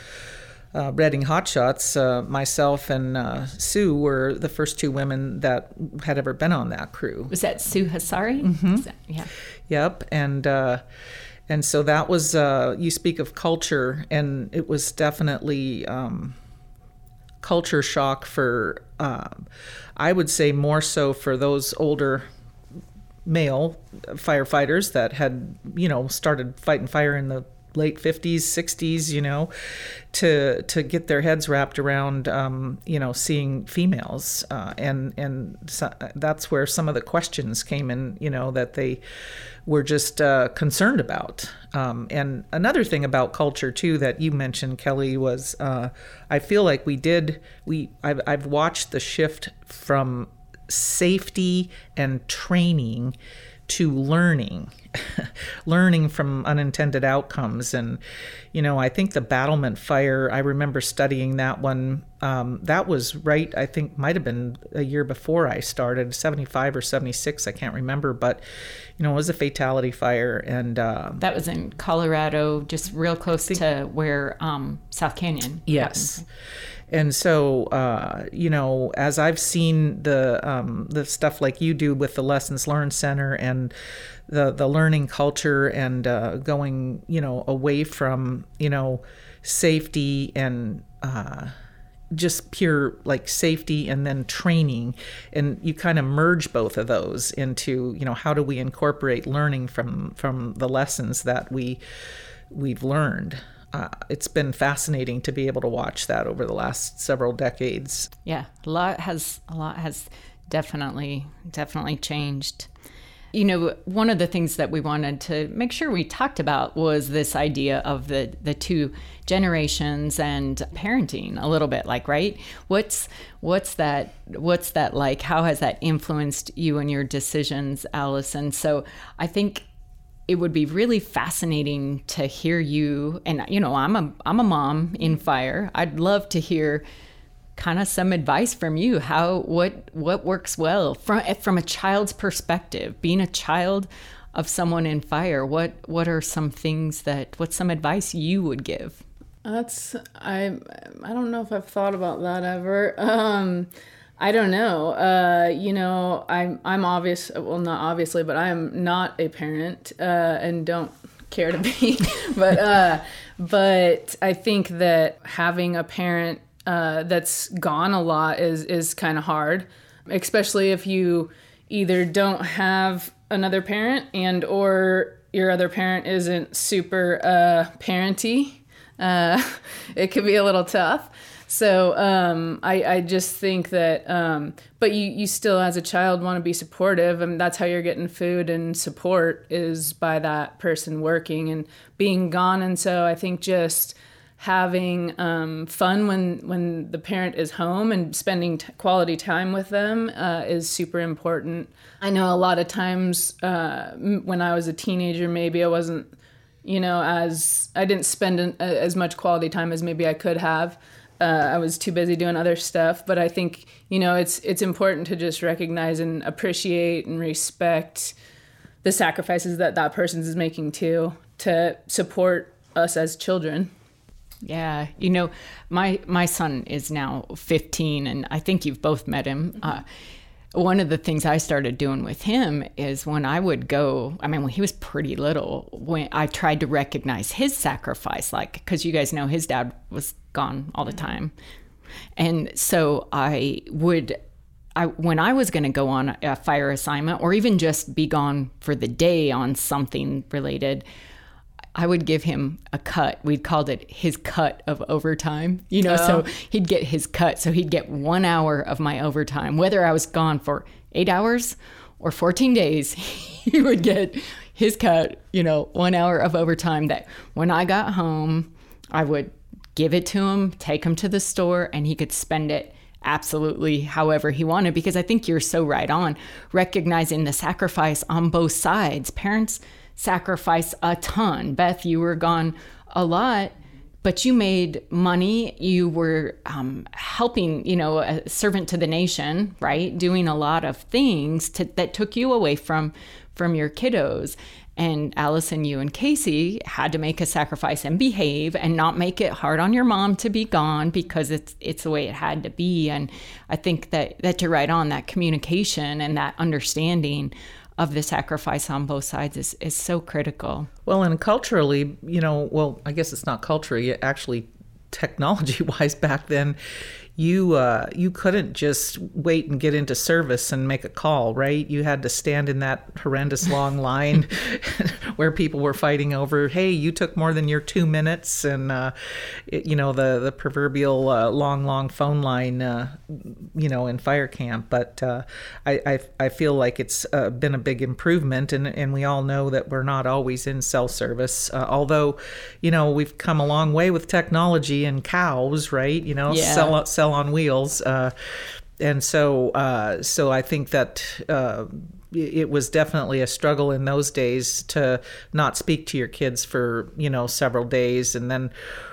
uh, Redding Hotshots, uh, myself and uh, Sue were the first two women that had ever been on that crew. Was that Sue Hasari? Mm-hmm. That, yeah. Yep, and and so that was. you speak of culture, and it was definitely. Um, culture shock for I would say more so for those older male firefighters that had, you know, started fighting fire in the late 50s 60s you know to to get their heads wrapped around um, you know seeing females. Uh, and and so that's where some of the questions came in you know that they were just uh, concerned about. Um, and another thing about culture too that you mentioned kelly was uh, i feel like we did we I've, I've watched the shift from safety and training to learning learning from unintended outcomes. And you know i think the battlement fire i remember studying that one um, that was right i think might have been a year before i started 75 or 76 i can't remember but you know it was a fatality fire and uh, that was in colorado just real close think, to where um, south canyon yes And so, uh, you know, as I've seen the um, the stuff like you do with the Lessons Learned Center and the the learning culture and uh, going, you know, away from you know safety and uh, just pure like safety and then training. And you kind of merge both of those into you know how do we incorporate learning from from the lessons that we we've learned uh, it's been fascinating to be able to watch that over the last several decades. Yeah, a lot has a lot has definitely definitely changed. You know, one of the things that we wanted to make sure we talked about was this idea of the the two generations and parenting a little bit like right what's what's that what's that like how has that influenced you and your decisions allison so i think it would be really fascinating to hear you. And you know i'm a i'm a mom in fire. I'd love to hear kind of some advice from you. How what what works well from from a child's perspective being a child of someone in fire what what are some things that what's some advice you would give? That's i i don't know if i've thought about that ever. Um I don't know. Uh, you know, I'm I'm obvious. Well, not obviously, but I'm not a parent uh, and don't care to be. but uh, but I think that having a parent uh, that's gone a lot is is kind of hard, especially if you either don't have another parent and or your other parent isn't super uh, parenty. Uh, it can be a little tough. So um, I, I just think that, um, but you, you still as a child want to be supportive, and that's how you're getting food and support is by that person working and being gone. And so I think just having um, fun when when the parent is home and spending t- quality time with them uh, is super important. I know a lot of times uh, when I was a teenager, maybe I wasn't, you know, as I didn't spend an, as much quality time as maybe I could have. Uh, I was too busy doing other stuff. But I think you know it's it's important to just recognize and appreciate and respect the sacrifices that that person is making too to support us as children. Yeah, you know, my my son is now 15, and I think you've both met him. Mm-hmm. Uh, one of the things I started doing with him is when I would go, I mean, when he was pretty little, when I tried to recognize his sacrifice, like, because you guys know his dad was gone all the mm-hmm. time. And so I would, I, when I was going to go on a fire assignment or even just be gone for the day on something related, I would give him a cut. We'd called it his cut of overtime, you know, oh. so he'd get his cut. So he'd get one hour of my overtime, whether I was gone for eight hours or 14 days, he would get his cut, you know, one hour of overtime that when I got home, I would give it to him, take him to the store, and he could spend it absolutely however he wanted. Because I think you're so right on recognizing the sacrifice on both sides. Parents, sacrifice a ton. Beth, you were gone a lot, but you made money. You were um, helping, you know, a servant to the nation, right? Doing a lot of things to, that took you away from from your kiddos. And Allison, you and Casey had to make a sacrifice and behave and not make it hard on your mom to be gone because it's it's the way it had to be. And I think that that you're right on that communication and that understanding of the sacrifice on both sides is, is so critical. Well, and culturally, you know, well, I guess it's not culturally, actually, technology wise, back then, you uh, you couldn't just wait and get into service and make a call, right? You had to stand in that horrendous long line where people were fighting over, hey, you took more than your two minutes, and uh, it, you know the the proverbial uh, long long phone line, uh, you know, in fire camp. But uh, I, I, I feel like it's uh, been a big improvement, and and we all know that we're not always in cell service, although, you know, we've come a long way with technology and cows, right? You know, yeah. cell, cell on wheels. Uh, and so, uh, so I think that uh, it was definitely a struggle in those days to not speak to your kids for you know several days, and then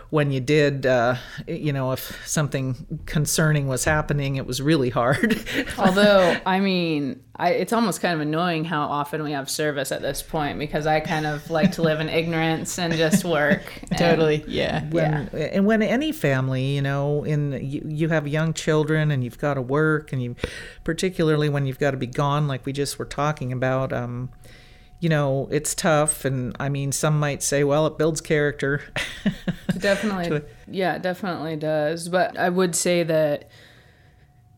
when you did, uh, you know, if something concerning was happening, it was really hard. Although, I mean, I, it's almost kind of annoying how often we have service at this point because I kind of like to live in ignorance and just work. And, Totally. Yeah. when, Yeah. and when any family you know in you, you have young children and you've got to work and you particularly when you've got to be gone like we just were talking about um you know it's tough and i mean some might say well it builds character. Definitely. Yeah definitely does but i would say that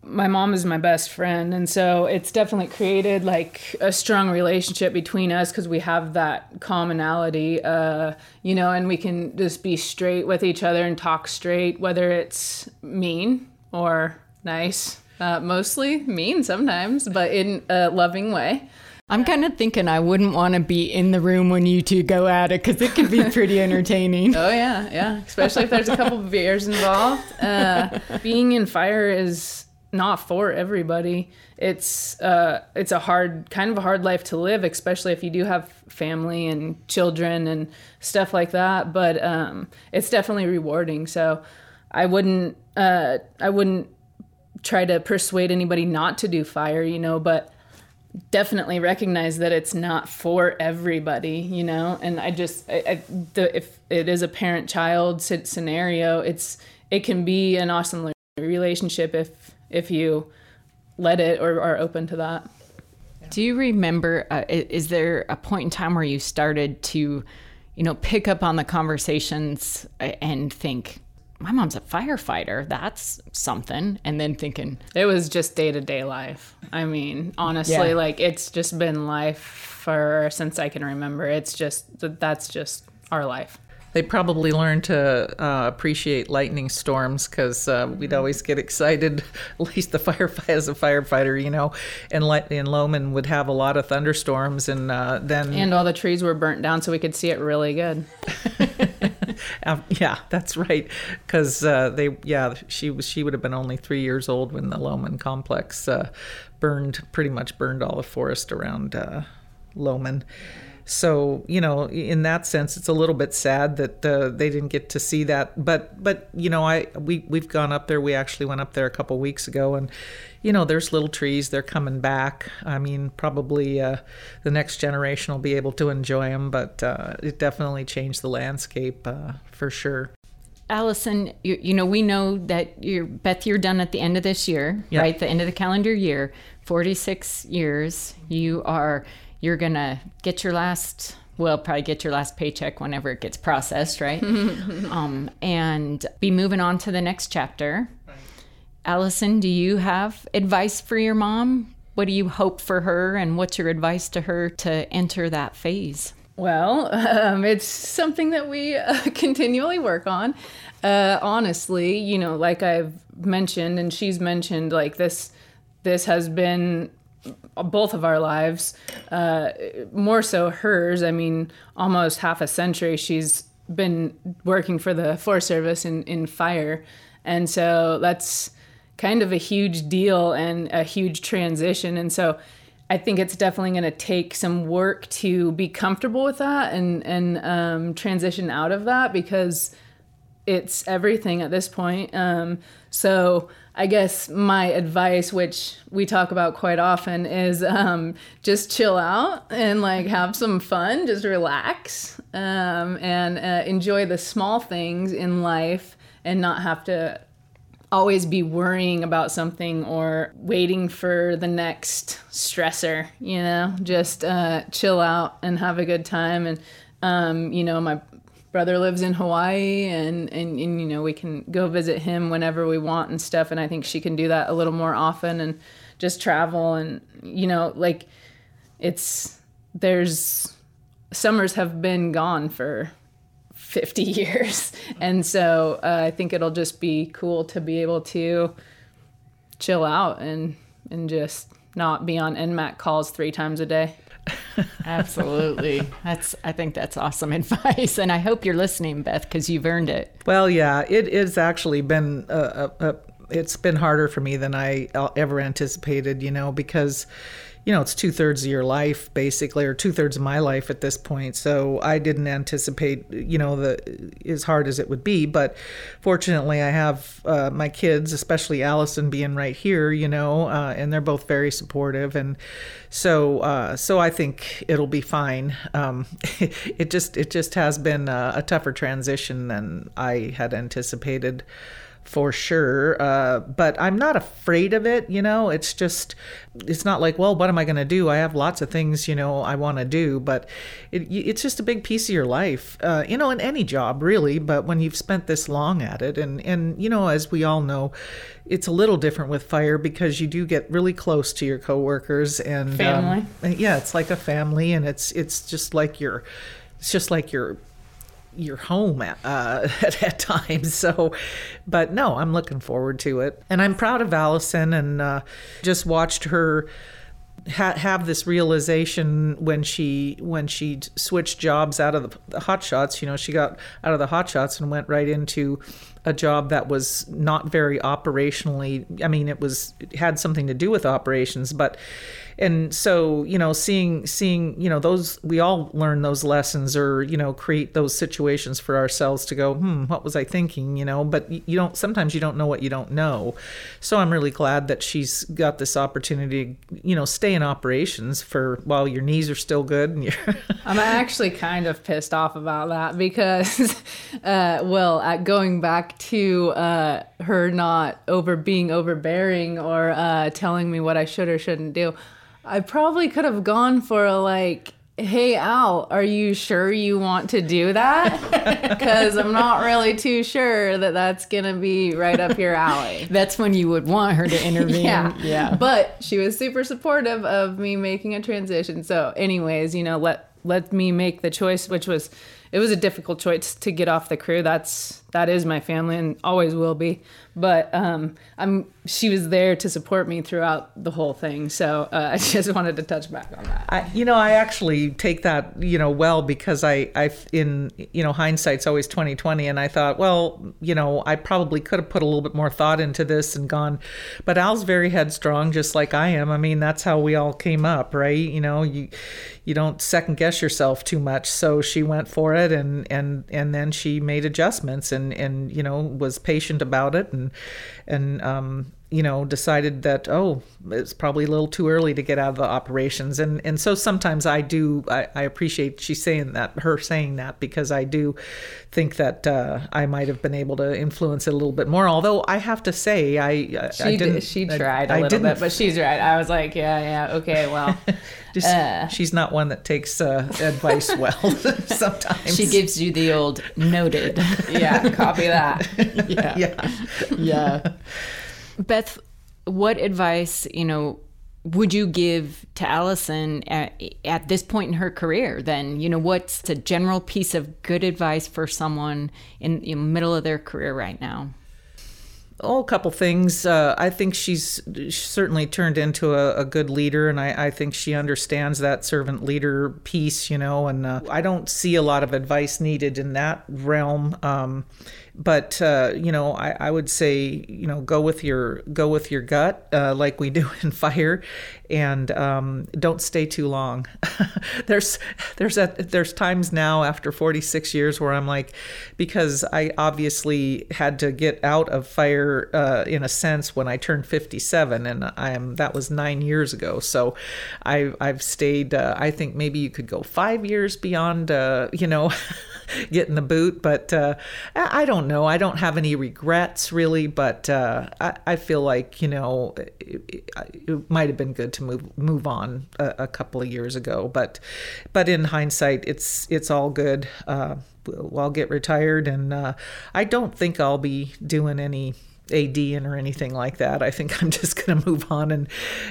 my mom is my best friend and so it's definitely created like a strong relationship between us because we have that commonality uh, you know and we can just be straight with each other and talk straight whether it's mean or nice. Uh, mostly mean sometimes but in a loving way I'm kind of thinking I wouldn't want to be in the room when you two go at it because it could be pretty entertaining. Oh yeah, yeah. Especially if there's a couple of beers involved. Uh, being in fire is not for everybody. It's uh, it's a hard kind of a hard life to live, especially if you do have family and children and stuff like that. But um, it's definitely rewarding. So I wouldn't uh, I wouldn't try to persuade anybody not to do fire, you know, but definitely recognize that it's not for everybody, you know. And I just, I, I, the, if it is a parent-child scenario, it's it can be an awesome relationship if if you let it or are open to that. Do you remember? Uh, is there a point in time where you started to, you know, pick up on the conversations uh, and think, "My mom's a firefighter. That's something," and then thinking, It was just day-to-day life. I mean, honestly, Yeah. like it's just been life for since I can remember. It's just that that's just our life. they probably learned to uh, appreciate lightning storms because uh, we'd always get excited at least the firefighter as a firefighter you know and light and Lowman would have a lot of thunderstorms and uh, then And all the trees were burnt down so we could see it really good. Uh, yeah, that's right. Because uh, they, yeah, she was she would have been only three years old when the Lowman complex uh, burned, pretty much burned all the forest around uh, Lowman. So you know, in that sense, it's a little bit sad that uh, they didn't get to see that. But but you know, I we we've gone up there. We actually went up there a couple weeks ago, and you know, there's little trees. They're coming back. I mean, probably uh, the next generation will be able to enjoy them. But uh, it definitely changed the landscape uh, for sure. Allison, you, you know, we know that you're Beth. You're done at the end of this year, Yeah. right? The end of the calendar year. Forty-six years. You are. You're gonna get your last. Well, probably get your last paycheck whenever it gets processed, right? um, and be moving on to the next chapter. Allison, do you have advice for your mom? What do you hope for her, and what's your advice to her to enter that phase? Well, um, it's something that we uh, continually work on. Uh, honestly, you know, like I've mentioned, and she's mentioned, like this, this has been both of our lives, uh, more so hers. I mean, almost half a century she's been working for the Forest Service in, in fire. And so that's kind of a huge deal and a huge transition. And so I think it's definitely going to take some work to be comfortable with that and, and um, transition out of that because it's everything at this point. Um, so I guess my advice, which we talk about quite often, is um, just chill out and like have some fun, just relax um, and uh, enjoy the small things in life and not have to always be worrying about something or waiting for the next stressor you know? Just uh, chill out and have a good time. And um, you know my brother lives in hawaii and, and and you know we can go visit him whenever we want and stuff. And i think she can do that a little more often and just travel. And you know like it's there's summers have been gone for 50 years. And so uh, I think it'll just be cool to be able to chill out and and just not be on NMAC calls three times a day. Absolutely. That's I think that's awesome advice and I hope you're listening Beth cuz you've earned it. Well, yeah, it has actually been a, a, a it's been harder for me than I uh, ever anticipated, you know, because you know, it's two thirds of your life basically, or two thirds of my life at this point. So I didn't anticipate, you know, the as hard as it would be. But fortunately, I have uh, my kids, especially Allison, being right here, you know, uh, and they're both very supportive, and so uh, so I think it'll be fine. Um, it just it just has been a, a tougher transition than I had anticipated for sure. Uh, but I'm not afraid of it. You know, it's just, it's not like, well, what am I going to do? I have lots of things, you know, I want to do, but it, it's just a big piece of your life, uh, you know, in any job really. But when you've spent this long at it, and and you know, as we all know, it's a little different with fire because you do get really close to your coworkers and family. Um, yeah, it's like a family, and it's it's just like your, it's just like your your home at, uh, at, at, times. So, but no, I'm looking forward to it. And I'm proud of Allison and uh, just watched her ha- have this realization when she when she switched jobs out of the, the hot shots. You know, she got out of the hot shots and went right into a job that was not very operationally. I mean, it was it had something to do with operations, but and so you know seeing seeing you know those we all learn those lessons or you know create those situations for ourselves to go hmm what was i thinking? You know but you don't sometimes you don't know what you don't know. So i'm really glad that she's got this opportunity to you know stay in operations for while your knees are still good and you're i'm actually kind of pissed off about that because uh, well at going back to uh, her not over being overbearing or uh, telling me what i should or shouldn't do I probably could have gone for a like, hey Al, are you sure you want to do that? Because I'm not really too sure that that's gonna be right up your alley. that's when you would want her to intervene. yeah, yeah. But she was super supportive of me making a transition. So, anyways, you know, let let me make the choice, which was it was a difficult choice to get off the crew. That's that is my family and always will be. But um, I'm she was there to support me throughout the whole thing. So uh, I just wanted to touch back on that. I, you know, I actually take that you know well because I I in you know hindsight's always twenty twenty, and I thought, well, you know, I probably could have put a little bit more thought into this and gone, but Al's very headstrong, just like I am. I mean, that's how we all came up, right? You know, you you don't second guess yourself too much. So she went for it, and and and then she made adjustments, and and you know was patient about it, and and um, you know, decided that oh, it's probably a little too early to get out of the operations, and and so sometimes I do I, I appreciate she saying that her saying that because I do think that uh, I might have been able to influence it a little bit more. Although I have to say I she I did, she tried I, a little bit, but she's right. I was like yeah yeah okay well. Just, uh, she's not one that takes uh, advice well sometimes. She gives you the old noted. yeah, copy that. yeah. Yeah. yeah. Beth, what advice, you know, would you give to Allison at, at, this point in her career then? You know, what's a general piece of good advice for someone in the middle of their career right now? Oh, a couple things. Uh, I think she's certainly turned into a, a good leader, and I, I, think she understands that servant leader piece, you know. And uh, I don't see a lot of advice needed in that realm. Um, but uh, you know, I, I, would say you know go with your go with your gut, uh, like we do in fire, and um, don't stay too long. there's there's a, there's times now after 46 years where I'm like, because I obviously had to get out of fire uh, in a sense when I turned 57, and I am that was nine years ago. So I I've stayed. Uh, I think maybe you could go five years beyond. Uh, you know. getting the boot. But uh, I don't know. I don't have any regrets really, but uh, I, I, feel like you know it, it, might have been good to move move on a, a, couple of years ago. But but in hindsight, it's it's all good. Uh, I'll get retired, and uh, I don't think I'll be doing any AD or anything like that. I think I'm just going to move on and,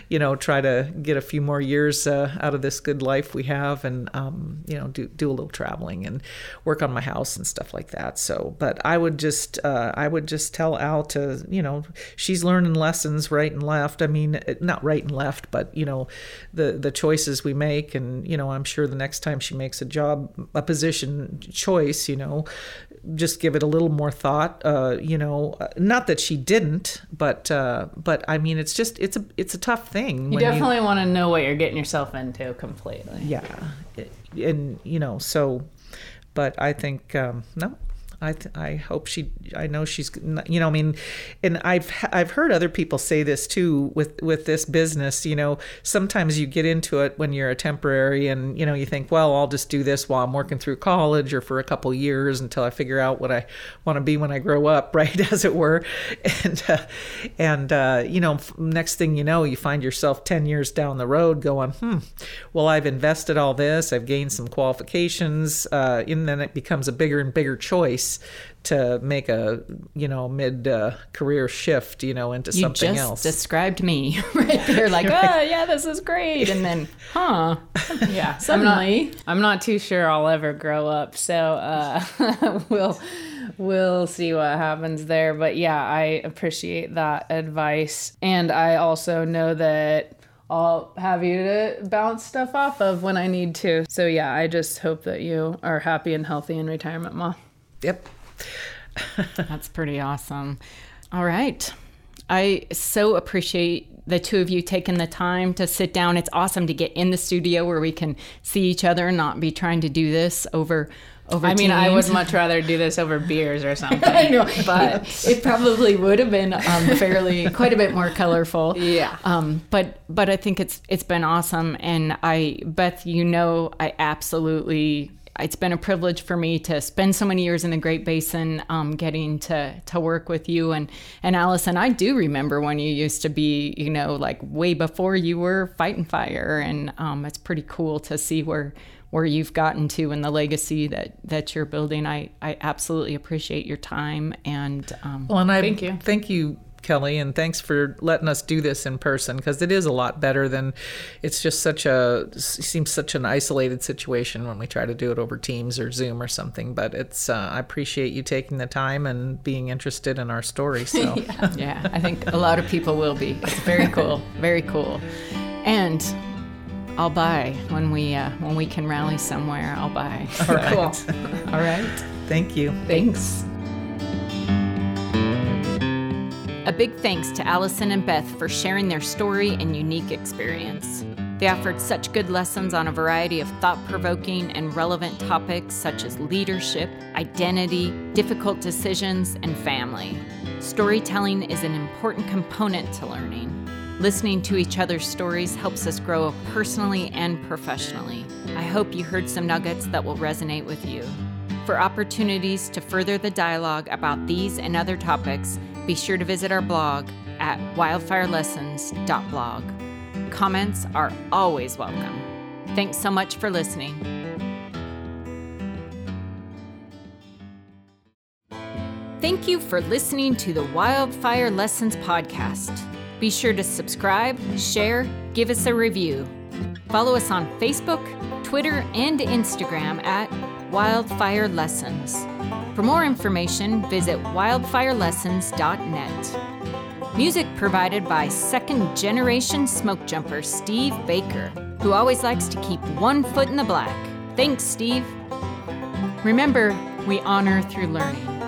you know, try to get a few more years uh, out of this good life we have, and um, you know, do do a little traveling and work on my house and stuff like that. So, but I would just uh, I would just tell Al to, you know, she's learning lessons right and left. I mean, not right and left, but you know, the the choices we make, and you know, I'm sure the next time she makes a job a position choice, you know, just give it a little more thought. Uh, you know, not that she didn't, but uh, but I mean, it's just it's a it's a tough thing. You definitely want to know what you're getting yourself into completely. yeah, and you know so, but I think um, no, I th- I hope she I know she's you know I mean and I've I've heard other people say this too with with this business you know sometimes you get into it when you're a temporary and you know you think well I'll just do this while I'm working through college or for a couple years until I figure out what I want to be when I grow up right as it were. And uh, and uh, you know next thing you know you find yourself 10 years down the road going hmm well I've invested all this I've gained some qualifications uh, and then it becomes a bigger and bigger choice to make a you know mid uh, career shift you know into you something just else described me right there like oh yeah this is great and then huh Yeah, Suddenly. I'm not, I'm not too sure I'll ever grow up, so uh, we'll we'll see what happens there. But yeah, I appreciate that advice, and I also know that I'll have you to bounce stuff off of when I need to. So yeah, I just hope that you are happy and healthy in retirement, Ma. Yep That's pretty awesome. All right. I so appreciate the two of you taking the time to sit down. It's awesome to get in the studio where we can see each other and not be trying to do this over over I mean, I would much rather do this over beers or something. I know, but it, it probably would have been um, fairly quite a bit more colorful. Yeah. Um, but but I think it's it's been awesome, and I Beth, you know, I absolutely. It's been a privilege for me to spend so many years in the Great Basin, um, getting to to work with you and and Allison. I do remember when you used to be, you know, like way before you were fighting fire, and um, it's pretty cool to see where where you've gotten to and the legacy that that you're building. I I absolutely appreciate your time and um, well and I Thank you. thank you Kelly and thanks for letting us do this in person because it is a lot better than it's just such a seems such an isolated situation when we try to do it over Teams or Zoom or something but it's uh, I appreciate you taking the time and being interested in our story so yeah, I think a lot of people will be. It's very cool, very cool. And I'll buy when we uh, when we can rally somewhere. I'll buy. all right All right. thank you Thanks. A big thanks to Allison and Beth for sharing their story and unique experience. They offered such good lessons on a variety of thought provoking and relevant topics such as leadership, identity, difficult decisions, and family. Storytelling is an important component to learning. Listening to each other's stories helps us grow personally and professionally. I hope you heard some nuggets that will resonate with you. For opportunities to further the dialogue about these and other topics, be sure to visit our blog at wildfirelessons.blog. Comments are always welcome. Thanks so much for listening. Thank you for listening to the Wildfire Lessons podcast. Be sure to subscribe, share, give us a review. Follow us on Facebook, Twitter, and Instagram at Wildfire Lessons. For more information, visit wildfirelessons.net. Music provided by second generation smoke jumper Steve Baker, who always likes to keep one foot in the black. Thanks, Steve. Remember, we honor through learning.